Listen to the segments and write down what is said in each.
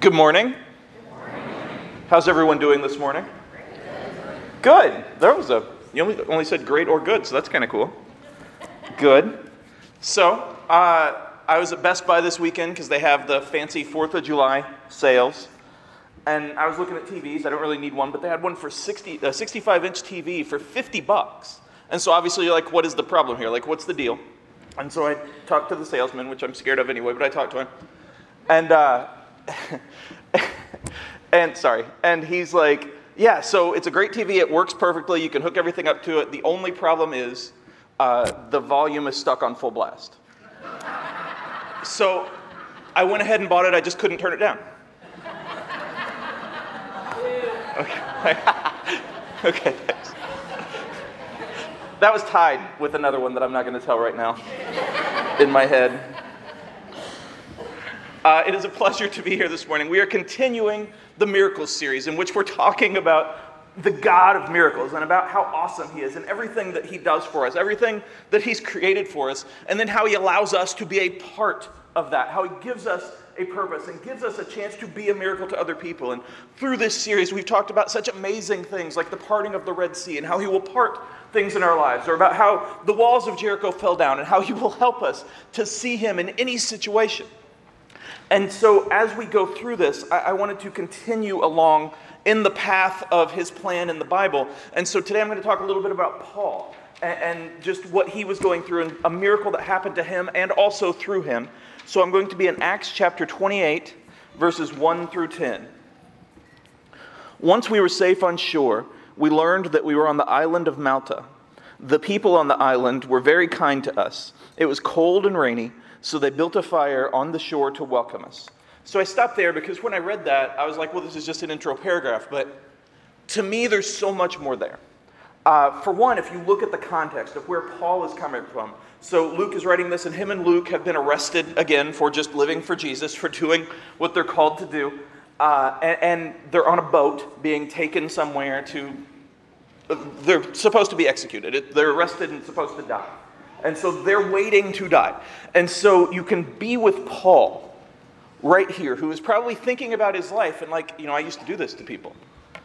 Good morning. How's everyone doing this morning? Good. There was a, you only, only said great or good, so that's kind of cool. Good. So, uh, I was at Best Buy this weekend because they have the fancy 4th of July sales. And I was looking at TVs. I don't really need one, but they had one for 60, a 65 inch TV for 50 bucks. And so obviously, you're like, what is the problem here? Like, what's the deal? And so I talked to the salesman, which I'm scared of anyway, but I talked to him. And, uh, and sorry, and he's like, yeah, so it's a great TV. It works perfectly. You can hook everything up to it. The only problem is uh, the volume is stuck on full blast. so I went ahead and bought it. I just couldn't turn it down. Okay. okay, thanks. That was tied with another one that I'm not going to tell right now in my head. Uh, it is a pleasure to be here this morning. We are continuing the Miracles series in which we're talking about the God of miracles and about how awesome He is and everything that He does for us, everything that He's created for us, and then how He allows us to be a part of that, how He gives us a purpose and gives us a chance to be a miracle to other people. And through this series, we've talked about such amazing things like the parting of the Red Sea and how He will part things in our lives, or about how the walls of Jericho fell down and how He will help us to see Him in any situation. And so, as we go through this, I, I, wanted to continue along in the path of his plan in the Bible. And so, today I'm going to talk a little bit about Paul and, and just what he was going through and a miracle that happened to him and also through him. So, I'm going to be in Acts chapter 28, verses 1 through 10. Once we were safe on shore, we learned that we were on the island of Malta. The people on the island were very kind to us. It was cold and rainy so they built a fire on the shore to welcome us. So I stopped there because when I read that, I was like, well, this is just an intro paragraph. But to me, there's so much more there. Uh, for one, if you look at the context of where Paul is coming from, so Luke is writing this, and him and Luke have been arrested again for just living for Jesus, for doing what they're called to do. Uh, and, and, they're on a boat being taken somewhere to, uh, they're supposed to be executed. They're arrested and supposed to die. And so they're waiting to die. And so you can be with Paul right here, who is probably thinking about his life and like, you know, I used to do this to people.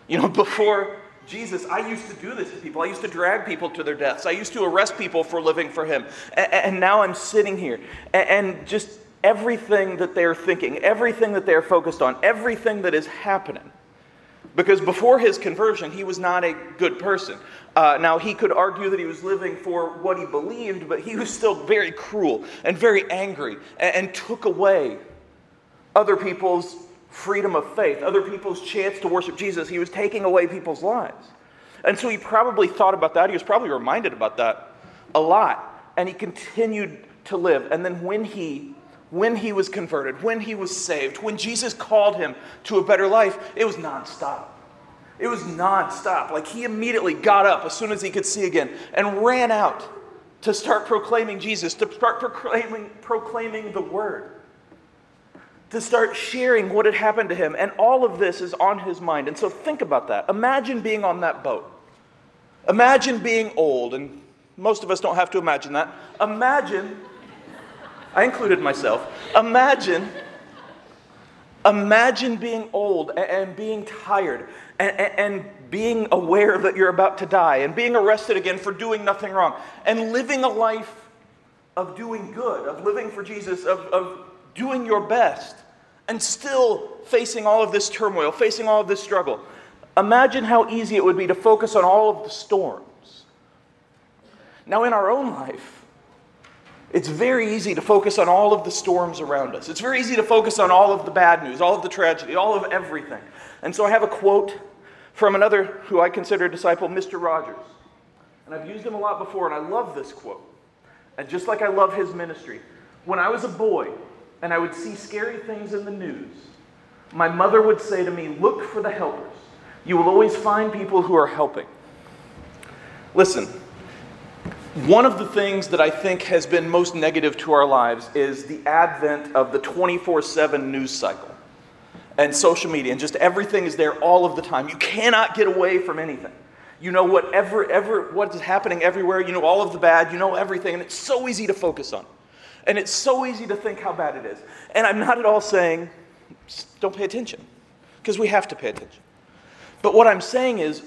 You know, before Jesus, I used to do this to people. I used to drag people to their deaths. I used to arrest people for living for him. And, now I'm sitting here. And just everything that they're thinking, everything that they're focused on, everything that is happening. Because before his conversion, he was not a good person. Uh, now, he could argue that he was living for what he believed, but he was still very cruel and very angry and, and took away other people's freedom of faith, other people's chance to worship Jesus. He was taking away people's lives. And so he probably thought about that. He was probably reminded about that a lot. And he continued to live. And then when he when he was converted, when he was saved, when Jesus called him to a better life, it was nonstop. It was nonstop. Like he immediately got up as soon as he could see again and ran out to start proclaiming Jesus, to start proclaiming, proclaiming the word, to start sharing what had happened to him. And all of this is on his mind. And so think about that. Imagine being on that boat. Imagine being old, and most of us don't have to imagine that. Imagine, I included myself, imagine. Imagine being old and being tired and, and, being aware that you're about to die and being arrested again for doing nothing wrong and living a life of doing good, of living for Jesus, of, of doing your best, and still facing all of this turmoil, facing all of this struggle. Imagine how easy it would be to focus on all of the storms. Now, in our own life, it's very easy to focus on all of the storms around us. It's very easy to focus on all of the bad news, all of the tragedy, all of everything. And so I have a quote from another who I consider a disciple, Mr. Rogers. And I've used him a lot before, and I love this quote. And just like I love his ministry, when I was a boy and I would see scary things in the news, my mother would say to me, Look for the helpers. You will always find people who are helping. Listen, one of the things that I think has been most negative to our lives is the advent of the 24 7 news cycle and social media and just everything is there all of the time. You cannot get away from anything. You know whatever ever what is happening everywhere, you know all of the bad, you know everything, and it's so easy to focus on. And it's so easy to think how bad it is. And I'm not at all saying don't pay attention because we have to pay attention. But what I'm saying is,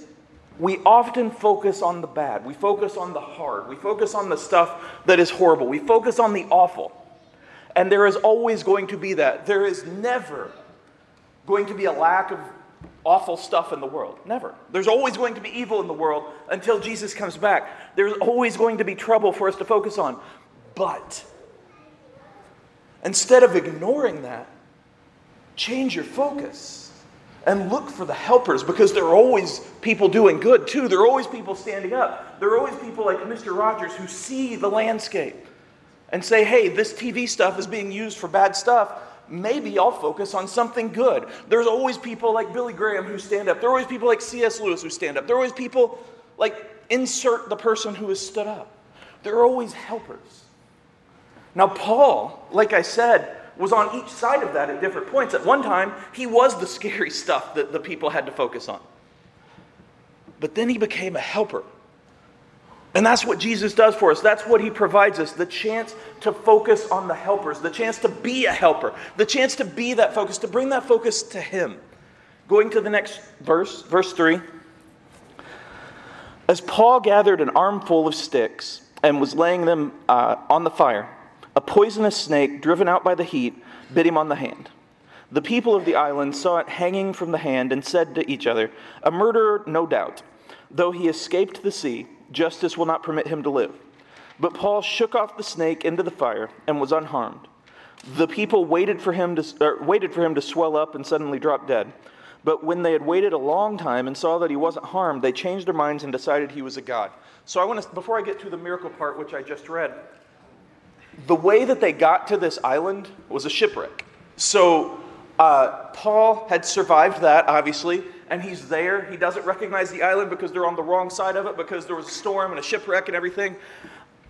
we often focus on the bad. We focus on the hard. We focus on the stuff that is horrible. We focus on the awful. And there is always going to be that. There is never going to be a lack of awful stuff in the world. Never. There's always going to be evil in the world until Jesus comes back. There's always going to be trouble for us to focus on. But instead of ignoring that, change your focus and look for the helpers because there are always people doing good too. There are always people standing up. There are always people like Mr. Rogers who see the landscape and say, hey, this TV stuff is being used for bad stuff. Maybe I'll focus on something good. There's always people like Billy Graham who stand up. There are always people like C.S. Lewis who stand up. There are always people like insert the person who has stood up. There are always helpers. Now, Paul, like I said, was on each side of that at different points. At one time, he was the scary stuff that the people had to focus on. But then he became a helper. And that's what Jesus does for us. That's what he provides us the chance to focus on the helpers, the chance to be a helper, the chance to be that focus, to bring that focus to him. Going to the next verse, verse 3. As Paul gathered an armful of sticks and was laying them uh, on the fire, a poisonous snake, driven out by the heat, bit him on the hand. The people of the island saw it hanging from the hand and said to each other, A murderer, no doubt. Though he escaped the sea, justice will not permit him to live. But Paul shook off the snake into the fire and was unharmed. The people waited for him to, er, waited for him to swell up and suddenly drop dead. But when they had waited a long time and saw that he wasn't harmed, they changed their minds and decided he was a god. So I want to, before I get to the miracle part, which I just read, the way that they got to this island was a shipwreck. So uh, Paul had survived that, obviously, and he's there. He doesn't recognize the island because they're on the wrong side of it because there was a storm and a shipwreck and everything.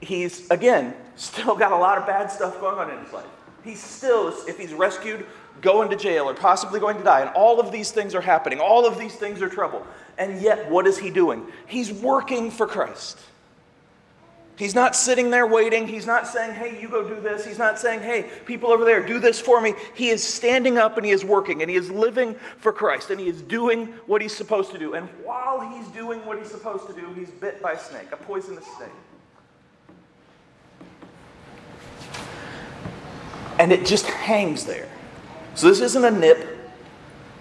He's, again, still got a lot of bad stuff going on in his life. He's still, if he's rescued, going to jail or possibly going to die. And all of these things are happening. All of these things are trouble. And yet, what is he doing? He's working for Christ. He's not sitting there waiting. He's not saying, hey, you go do this. He's not saying, hey, people over there, do this for me. He is standing up and he is working and he is living for Christ and he is doing what he's supposed to do. And while he's doing what he's supposed to do, he's bit by a snake, a poisonous snake. And it just hangs there. So this isn't a nip.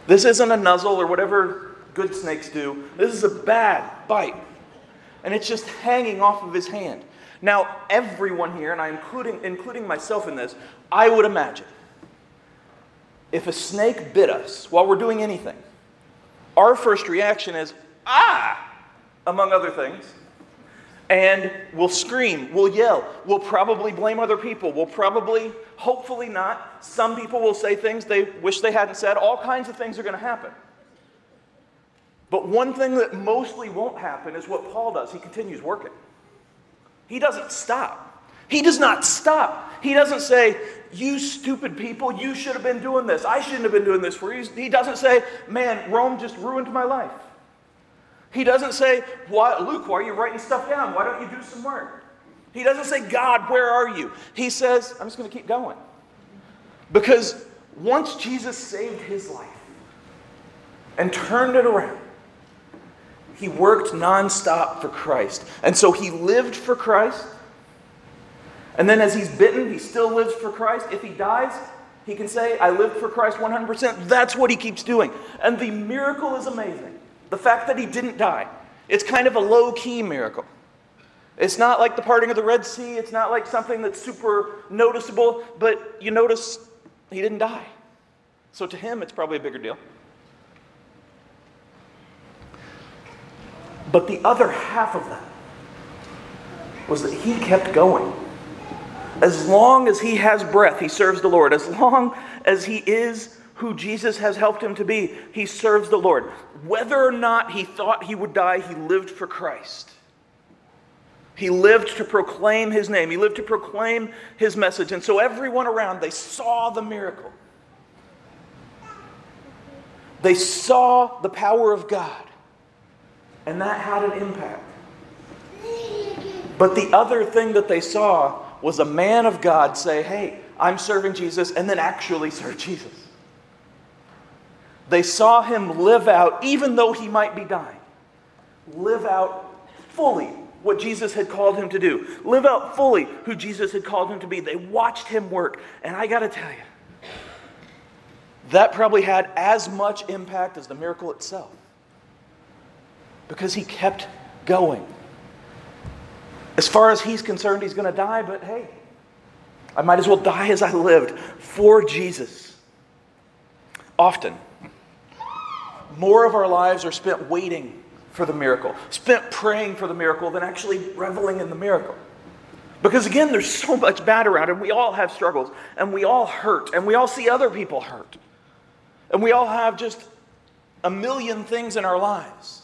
This isn't a nuzzle or whatever good snakes do. This is a bad bite. And it's just hanging off of his hand. Now, everyone here, and I'm including, including myself in this, I would imagine if a snake bit us while we're doing anything, our first reaction is, ah, among other things. And we'll scream, we'll yell, we'll probably blame other people, we'll probably, hopefully not. Some people will say things they wish they hadn't said. All kinds of things are going to happen. But one thing that mostly won't happen is what Paul does. He continues working. He doesn't stop. He does not stop. He doesn't say, You stupid people, you should have been doing this. I shouldn't have been doing this for you. He doesn't say, Man, Rome just ruined my life. He doesn't say, why, Luke, why are you writing stuff down? Why don't you do some work? He doesn't say, God, where are you? He says, I'm just going to keep going. Because once Jesus saved his life and turned it around, he worked nonstop for Christ. And so he lived for Christ. And then as he's bitten, he still lives for Christ. If he dies, he can say, I lived for Christ 100%. That's what he keeps doing. And the miracle is amazing. The fact that he didn't die. It's kind of a low key miracle. It's not like the parting of the Red Sea. It's not like something that's super noticeable, but you notice he didn't die. So to him, it's probably a bigger deal. But the other half of that was that he kept going. As long as he has breath, he serves the Lord. As long as he is who Jesus has helped him to be, he serves the Lord. Whether or not he thought he would die, he lived for Christ. He lived to proclaim his name. He lived to proclaim his message. And so everyone around, they saw the miracle. They saw the power of God. And that had an impact. But the other thing that they saw was a man of God say, Hey, I'm serving Jesus, and then actually serve Jesus. They saw him live out, even though he might be dying, live out fully what Jesus had called him to do, live out fully who Jesus had called him to be. They watched him work. And I got to tell you, that probably had as much impact as the miracle itself because he kept going. As far as he's concerned, he's going to die, but hey, I might as well die as I lived for Jesus. Often, more of our lives are spent waiting for the miracle, spent praying for the miracle than actually reveling in the miracle. Because again, there's so much bad around, and we all have struggles, and we all hurt, and we all see other people hurt. And we all have just a million things in our lives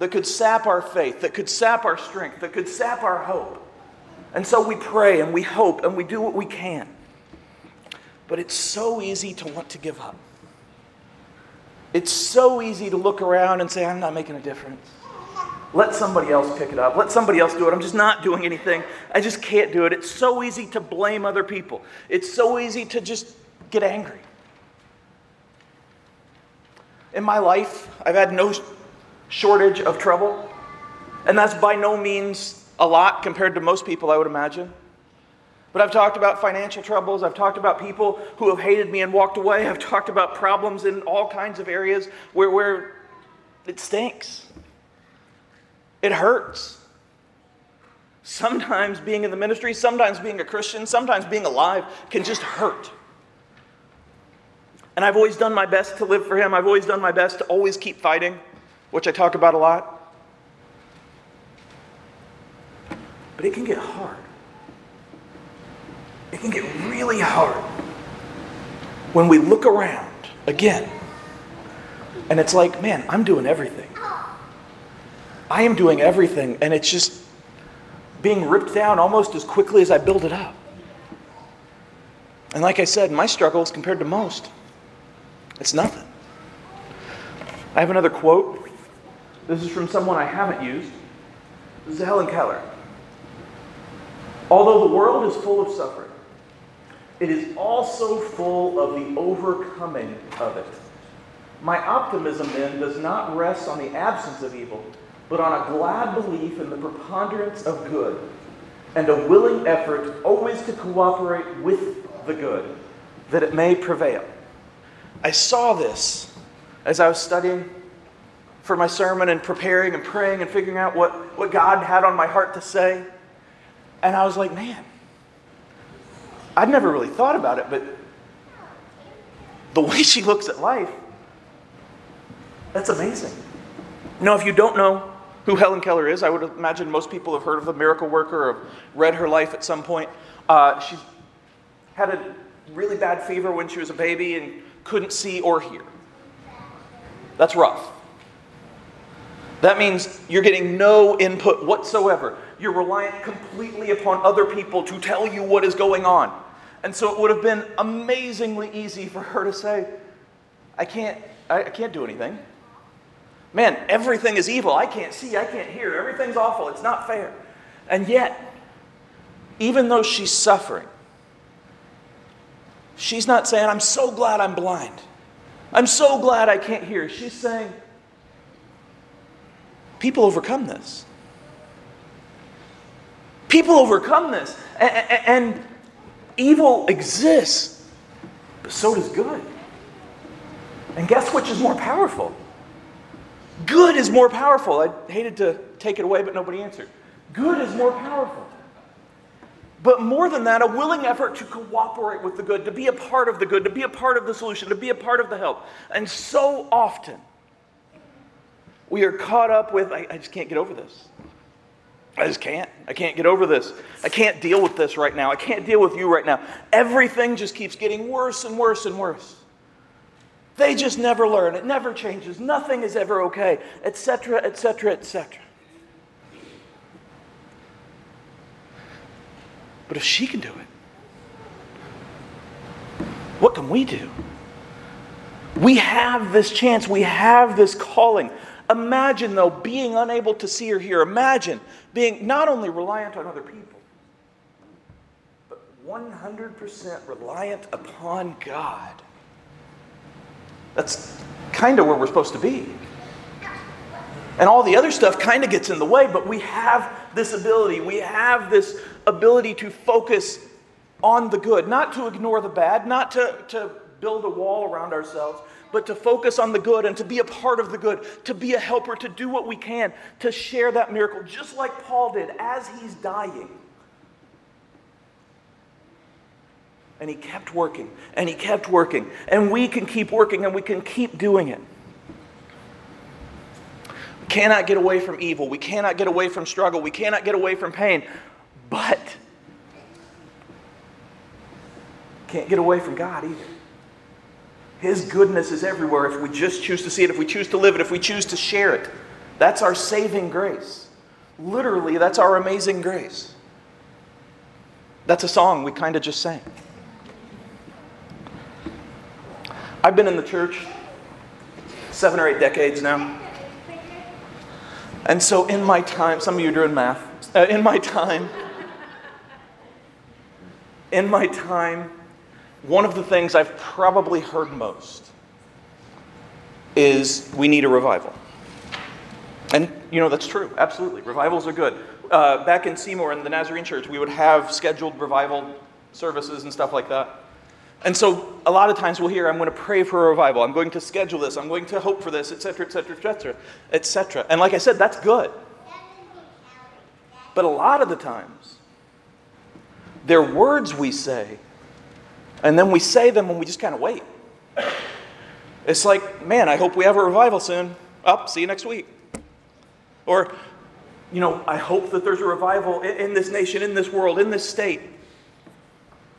that could sap our faith, that could sap our strength, that could sap our hope. And so we pray and we hope and we do what we can. But it's so easy to want to give up. It's so easy to look around and say, I'm not making a difference. Let somebody else pick it up. Let somebody else do it. I'm just not doing anything. I just can't do it. It's so easy to blame other people. It's so easy to just get angry. In my life, I've had no shortage of trouble, and that's by no means a lot compared to most people, I would imagine. But I've talked about financial troubles. I've talked about people who have hated me and walked away. I've talked about problems in all kinds of areas where, where it stinks. It hurts. Sometimes being in the ministry, sometimes being a Christian, sometimes being alive can just hurt. And I've always done my best to live for Him. I've always done my best to always keep fighting, which I talk about a lot. But it can get hard. It can get really hard when we look around again and it's like, man, I'm doing everything. I am doing everything, and it's just being ripped down almost as quickly as I build it up. And like I said, my struggles compared to most, it's nothing. I have another quote. This is from someone I haven't used. This is Helen Keller. Although the world is full of suffering, it is also full of the overcoming of it. My optimism then does not rest on the absence of evil, but on a glad belief in the preponderance of good and a willing effort always to cooperate with the good, that it may prevail. I saw this as I was studying for my sermon and preparing and praying and figuring out what, what God had on my heart to say. And I was like, man, I'd never really thought about it, but the way she looks at life, that's amazing. Now, if you don't know who Helen Keller is, I would imagine most people have heard of the miracle worker or read her life at some point. Uh, she had a really bad fever when she was a baby and couldn't see or hear. That's rough. That means you're getting no input whatsoever. You're reliant completely upon other people to tell you what is going on. And so it would have been amazingly easy for her to say, I can't, I, can't do anything. Man, everything is evil. I can't see, I can't hear. Everything's awful. It's not fair. And yet, even though she's suffering, she's not saying, I'm so glad I'm blind. I'm so glad I can't hear. She's saying, people overcome this. People overcome this. And, evil exists, but so does good. And guess which is more powerful? Good is more powerful. I hated to take it away, but nobody answered. Good is more powerful. But more than that, a willing effort to cooperate with the good, to be a part of the good, to be a part of the solution, to be a part of the help. And so often, we are caught up with, I, I just can't get over this. I just can't. I can't get over this. I can't deal with this right now. I can't deal with you right now. Everything just keeps getting worse and worse and worse. They just never learn. It never changes. Nothing is ever okay, etc., etc., etc. But if she can do it, what can we do? We have this chance. We have this calling. Imagine, though, being unable to see or hear. Imagine being not only reliant on other people, but 100% reliant upon God. That's kind of where we're supposed to be. And all the other stuff kind of gets in the way, but we have this ability. We have this ability to focus on the good, not to ignore the bad, not to, to build a wall around ourselves, but to focus on the good and to be a part of the good, to be a helper, to do what we can, to share that miracle, just like Paul did as he's dying. And he kept working, and he kept working. And we can keep working, and we can keep doing it. We cannot get away from evil. We cannot get away from struggle. We cannot get away from pain. But can't get away from God either. His goodness is everywhere if we just choose to see it, if we choose to live it, if we choose to share it. That's our saving grace. Literally, that's our amazing grace. That's a song we kind of just sang. I've been in the church seven or eight decades now. And so, in my time, some of you are doing math. Uh, in my time, in my time, one of the things I've probably heard most is we need a revival. And, you know, that's true. Absolutely. Revivals are good. Uh, back in Seymour in the Nazarene Church, we would have scheduled revival services and stuff like that. And so a lot of times we'll hear, I'm going to pray for a revival. I'm going to schedule this. I'm going to hope for this, etc., etc., etc., etc. And like I said, that's good. But a lot of the times, they're words we say and then we say them and we just kind of wait. It's like, man, I hope we have a revival soon. Up, see you next week. Or, you know, I hope that there's a revival in, in, this nation, in this world, in this state,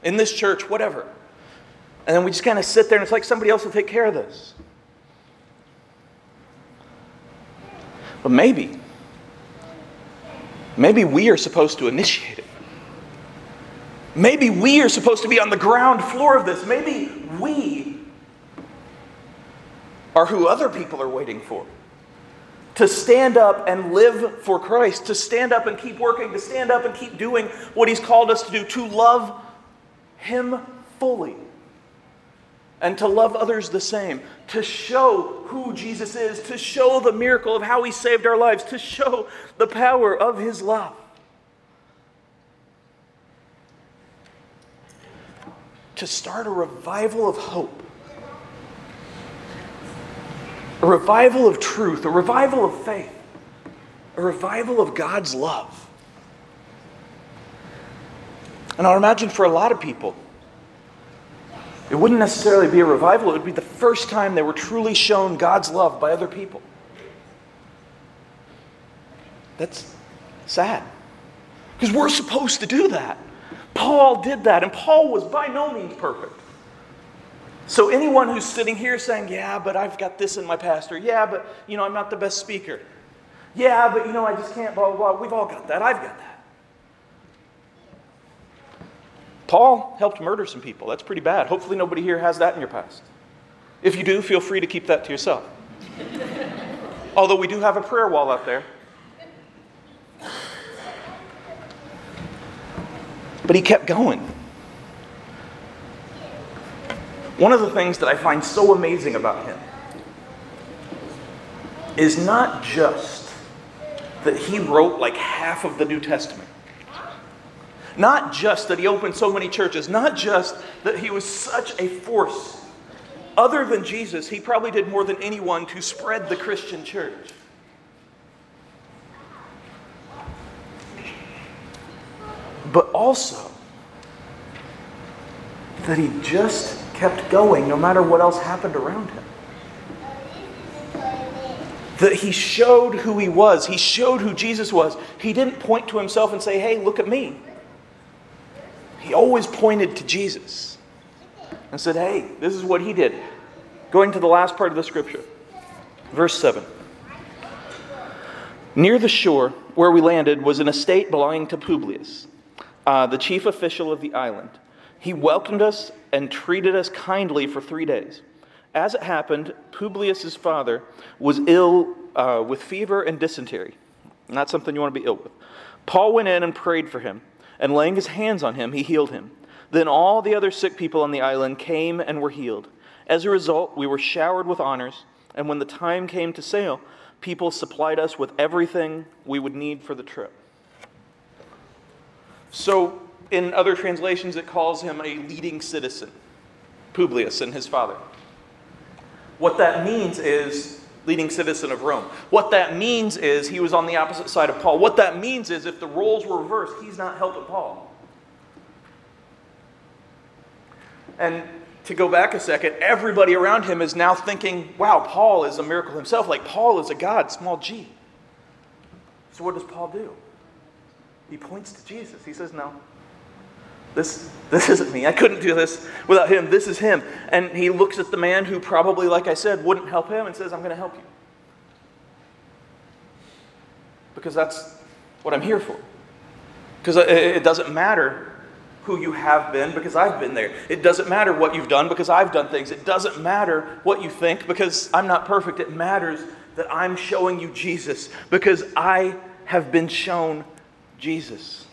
in this church, whatever. And then we just kind of sit there and it's like somebody else will take care of this. But maybe, maybe we are supposed to initiate it. Maybe we are supposed to be on the ground floor of this. Maybe we are who other people are waiting for. To stand up and live for Christ, to stand up and keep working, to stand up and keep doing what He's called us to do, to love Him fully, and to love others the same, to show who Jesus is, to show the miracle of how He saved our lives, to show the power of His love. To start a revival of hope, a revival of truth, a revival of faith, a revival of God's love. And I imagine for a lot of people, it wouldn't necessarily be a revival, it would be the first time they were truly shown God's love by other people. That's sad. Because we're supposed to do that. Paul did that, and Paul was by no means perfect. So, anyone who's sitting here saying, Yeah, but I've got this in my pastor. Yeah, but, you know, I'm not the best speaker. Yeah, but, you know, I just can't, blah, blah, blah. We've all got that. I've got that. Paul helped murder some people. That's pretty bad. Hopefully, nobody here has that in your past. If you do, feel free to keep that to yourself. Although we do have a prayer wall out there. But he kept going. One of the things that I find so amazing about him is not just that he wrote like half of the New Testament. Not just that he opened so many churches, not just that he was such a force. Other than Jesus, he probably did more than anyone to spread the Christian church. But also that he just kept going no matter what else happened around him. That he showed who he was, he showed who Jesus was. He didn't point to himself and say, hey, look at me. He always pointed to Jesus and said, hey, this is what he did. Going to the last part of the scripture, verse 7. Near the shore where we landed was an estate belonging to Publius uh, the chief official of the island. He welcomed us and treated us kindly for three days. As it happened, Publius's father was ill uh, with fever and dysentery. Not something you want to be ill with. Paul went in and prayed for him, and laying his hands on him, he healed him. Then all the other sick people on the island came and were healed. As a result, we were showered with honors, And when the time came to sail, people supplied us with everything we would need for the trip. So, in other translations, it calls him a leading citizen, Publius and his father. What that means is leading citizen of Rome. What that means is he was on the opposite side of Paul. What that means is if the roles were reversed, he's not helping Paul. And to go back a second, everybody around him is now thinking, wow, Paul is a miracle himself. Like Paul is a God, small g. So what does Paul do? He points to Jesus. He says, no, this, this isn't me. I couldn't do this without him. This is him. And he looks at the man who probably, like I said, wouldn't help him and says, I'm going to help you. Because that's what I'm here for. Because it doesn't matter who you have been because I've been there. It doesn't matter what you've done because I've done things. It doesn't matter what you think because I'm not perfect. It matters that I'm showing you Jesus because I have been shown Jesus.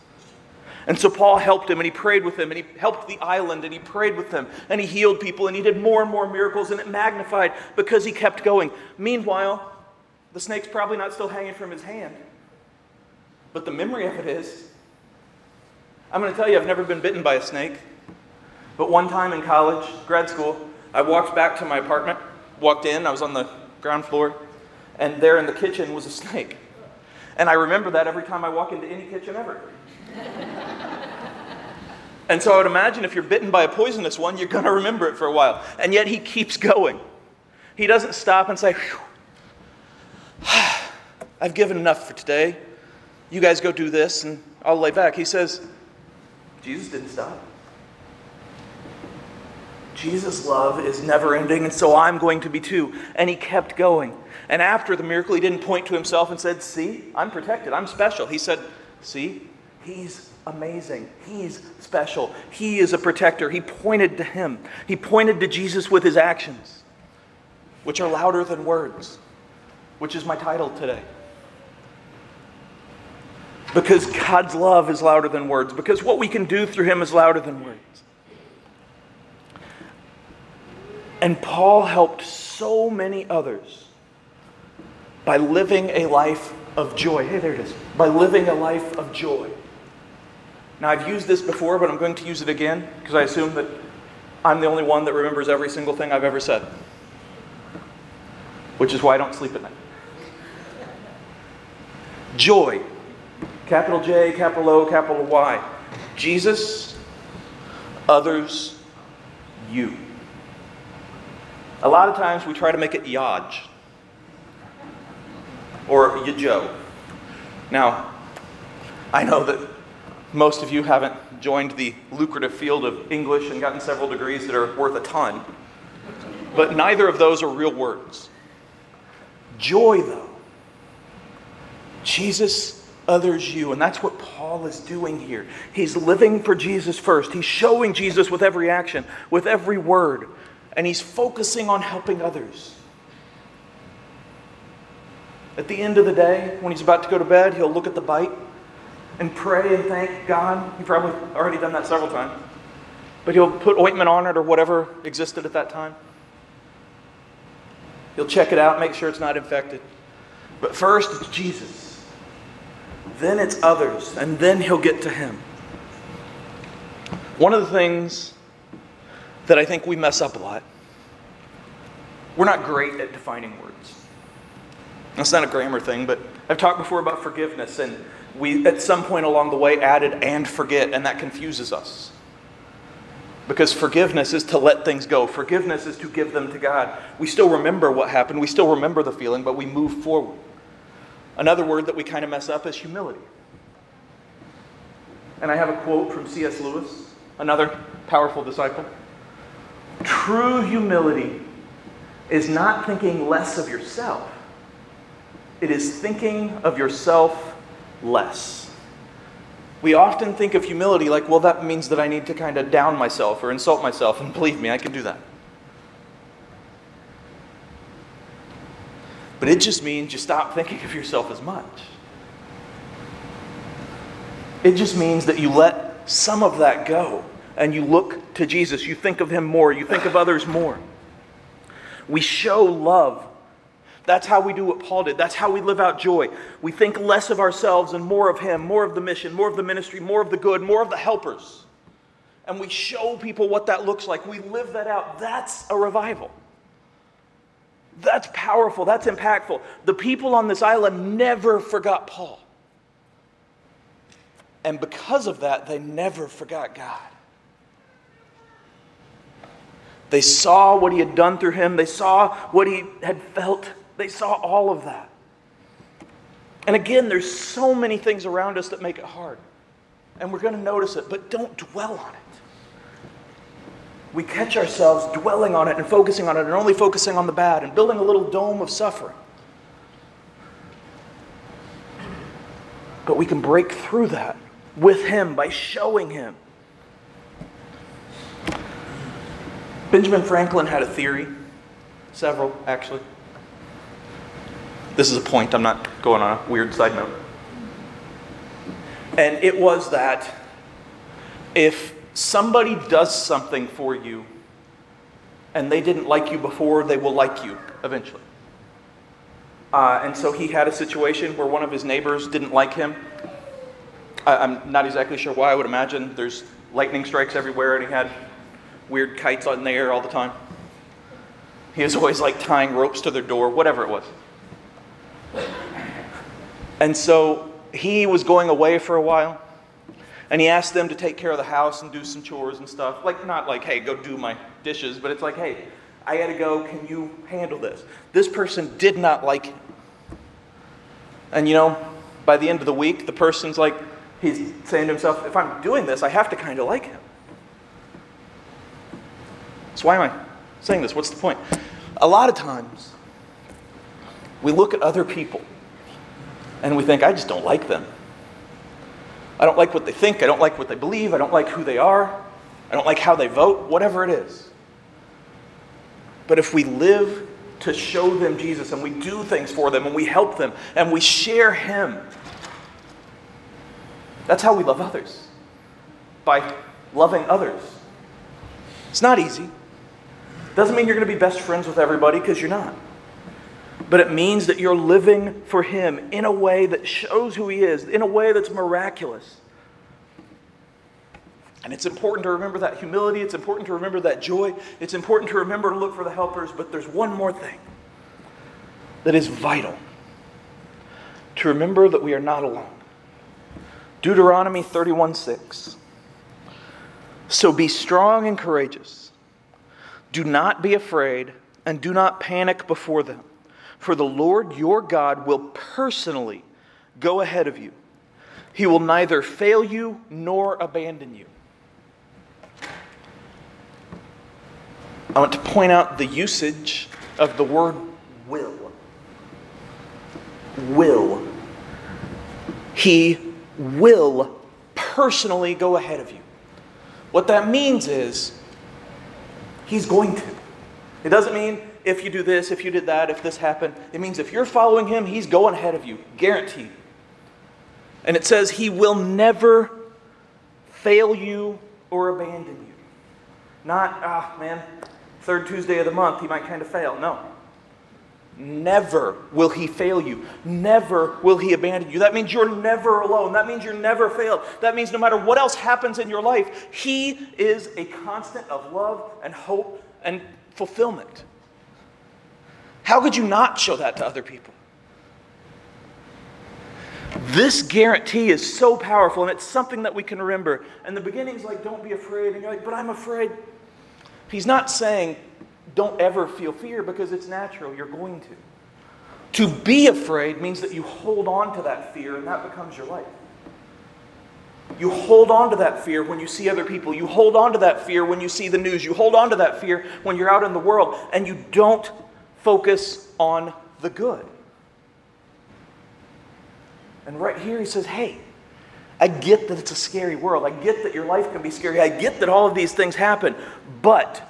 And so Paul helped him and he prayed with him and he helped the island and he prayed with them and he healed people and he did more and more miracles and it magnified because he kept going. Meanwhile, the snake's probably not still hanging from his hand, but the memory of it is. I'm going to tell you, I've never been bitten by a snake. But one time in college, grad school, I walked back to my apartment, walked in, I was on the ground floor, and there in the kitchen was a snake. And I remember that every time I walk into any kitchen ever. and so I would imagine if you're bitten by a poisonous one, you're going to remember it for a while. And yet he keeps going. He doesn't stop and say, I've given enough for today. You guys go do this, and I'll lay back. He says, Jesus didn't stop. Jesus' love is never ending, and so I'm going to be too. And he kept going. And after the miracle, he didn't point to himself and said, See, I'm protected, I'm special. He said, See, he's amazing. He's special. He is a protector. He pointed to him, he pointed to Jesus with his actions, which are louder than words, which is my title today. Because God's love is louder than words, because what we can do through Him is louder than words. And Paul helped so many others by living a life of joy. Hey, there it is. By living a life of joy. Now, I've used this before, but I'm going to use it again because I assume that I'm the only one that remembers every single thing I've ever said, which is why I don't sleep at night. Joy Capital J, capital O, capital Y. Jesus, others, you. A lot of times we try to make it Yaj or Yajo. Now, I know that most of you haven't joined the lucrative field of English and gotten several degrees that are worth a ton, but neither of those are real words. Joy, though. Jesus others you. And that's what Paul is doing here. He's living for Jesus first. He's showing Jesus with every action, with every word, and he's focusing on helping others. At the end of the day, when he's about to go to bed, he'll look at the bite and pray and thank God. He's probably already done that several times. But he'll put ointment on it or whatever existed at that time. He'll check it out, make sure it's not infected. But first, it's Jesus then it's others, and then he'll get to him. One of the things that I think we mess up a lot, we're not great at defining words. That's not a grammar thing, but I've talked before about forgiveness, and we at some point along the way added and forget, and that confuses us. Because forgiveness is to let things go. Forgiveness is to give them to God. We still remember what happened. We still remember the feeling, but we move forward. Another word that we kind of mess up is humility. And I have a quote from C.S. Lewis, another powerful disciple. True humility is not thinking less of yourself, it is thinking of yourself less. We often think of humility like, well, that means that I need to kind of down myself or insult myself, and believe me, I can do that. But it just means you stop thinking of yourself as much. It just means that you let some of that go and you look to Jesus. You think of him more, you think of others more. We show love That's how we do what Paul did. That's how we live out joy. We think less of ourselves and more of Him, more of the mission, more of the ministry, more of the good, more of the helpers. And we show people what that looks like. We live that out. That's a revival. That's powerful. That's impactful. The people on this island never forgot Paul. And because of that, they never forgot God. They saw what he had done through him, they saw what he had felt. They saw all of that. And again, there's so many things around us that make it hard. And we're going to notice it, but don't dwell on it. We catch ourselves dwelling on it and focusing on it and only focusing on the bad and building a little dome of suffering. But we can break through that with Him by showing Him. Benjamin Franklin had a theory, several actually. This is a point, I'm not going on a weird side note. And it was that if somebody does something for you and they didn't like you before, they will like you eventually. Uh, and so he had a situation where one of his neighbors didn't like him. I, I'm not exactly sure why. I would imagine there's lightning strikes everywhere, and he had weird kites in the air all the time. He was always like tying ropes to their door, whatever it was. And so he was going away for a while. And he asked them to take care of the house and do some chores and stuff. Like, not like, hey, go do my dishes, but it's like, hey, I gotta go. Can you handle this? This person did not like him. And you know, by the end of the week, the person's like, he's saying to himself, if I'm doing this, I have to kind of like him. So, why am I saying this? What's the point? A lot of times, we look at other people and we think, I just don't like them. I don't like what they think. I don't like what they believe. I don't like who they are. I don't like how they vote, whatever it is. But if we live to show them Jesus and we do things for them and we help them and we share Him, that's how we love others. By loving others. It's not easy. Doesn't mean you're going to be best friends with everybody because you're not. But it means that you're living for Him in a way that shows who He is, in a way that's miraculous. And it's important to remember that humility. It's important to remember that joy. It's important to remember to look for the helpers. But there's one more thing that is vital to remember that we are not alone. Deuteronomy 31 6. So be strong and courageous. Do not be afraid and do not panic before them. For the Lord your God will personally go ahead of you. He will neither fail you nor abandon you. I want to point out the usage of the word will. Will. He will personally go ahead of you. What that means is, He's going to. It doesn't mean if you do this, if you did that, if this happened. It means if you're following him, he's going ahead of you, guaranteed. And it says he will never fail you or abandon you. Not, ah, man, third Tuesday of the month, he might kind of fail. No. Never will he fail you. Never will he abandon you. That means you're never alone. That means you're never failed. That means no matter what else happens in your life, he is a constant of love and hope and fulfillment. How could you not show that to other people? This guarantee is so powerful, and it's something that we can remember. And the beginning's like, don't be afraid. And you're like, but I'm afraid. He's not saying, don't ever feel fear because it's natural. You're going to. To be afraid means that you hold on to that fear, and that becomes your life. You hold on to that fear when you see other people. You hold on to that fear when you see the news. You hold on to that fear when you're out in the world, and you don't focus on the good. And right here he says, hey, I get that it's a scary world. I get that your life can be scary. I get that all of these things happen. But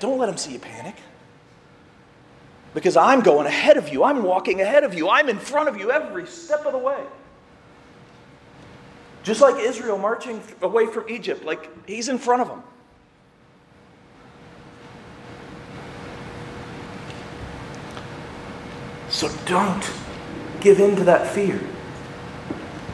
don't let them see you panic. Because I'm going ahead of you. I'm walking ahead of you. I'm in front of you every step of the way. Just like Israel marching away from Egypt, like he's in front of them. So don't give in to that fear.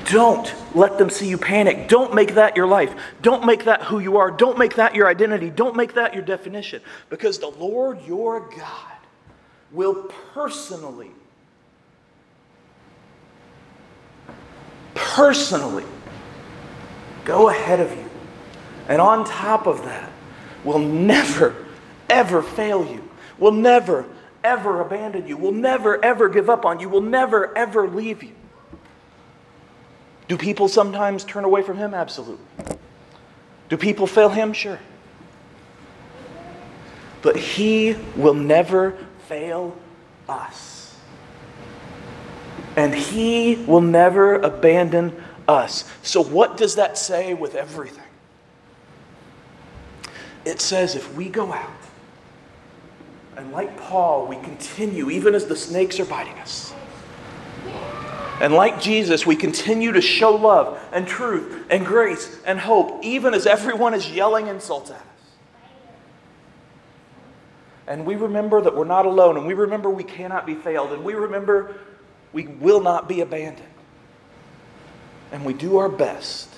Don't let them see you panic. Don't make that your life. Don't make that who you are. Don't make that your identity. Don't make that your definition. Because the Lord your God will personally, personally go ahead of you. And on top of that, will never, ever fail you, will never, ever abandon you, will never, ever give up on you, will never, ever leave you. Do people sometimes turn away from him? Absolutely. Do people fail him? Sure. But he will never fail us. And he will never abandon us. So, what does that say with everything? It says if we go out, and like Paul, we continue, even as the snakes are biting us and like Jesus, we continue to show love and truth and grace and hope, even as everyone is yelling insults at us. And we remember that we're not alone, and we remember we cannot be failed, and we remember we will not be abandoned. And we do our best.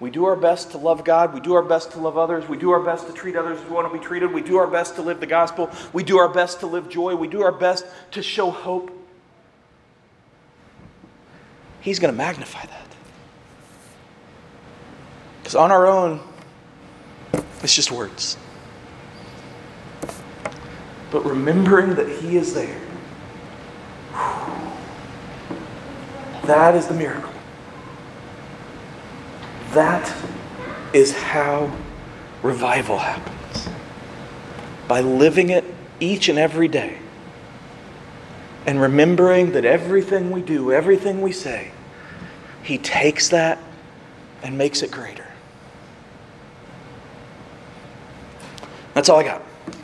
We do our best to love God. We do our best to love others. We do our best to treat others as we want to be treated. We do our best to live the gospel. We do our best to live joy. We do our best to show hope. He's going to magnify that. Because on our own, it's just words. But remembering that He is there, that is the miracle. That is how revival happens. By living it each and every day and remembering that everything we do, everything we say, He takes that and makes it greater. That's all I got.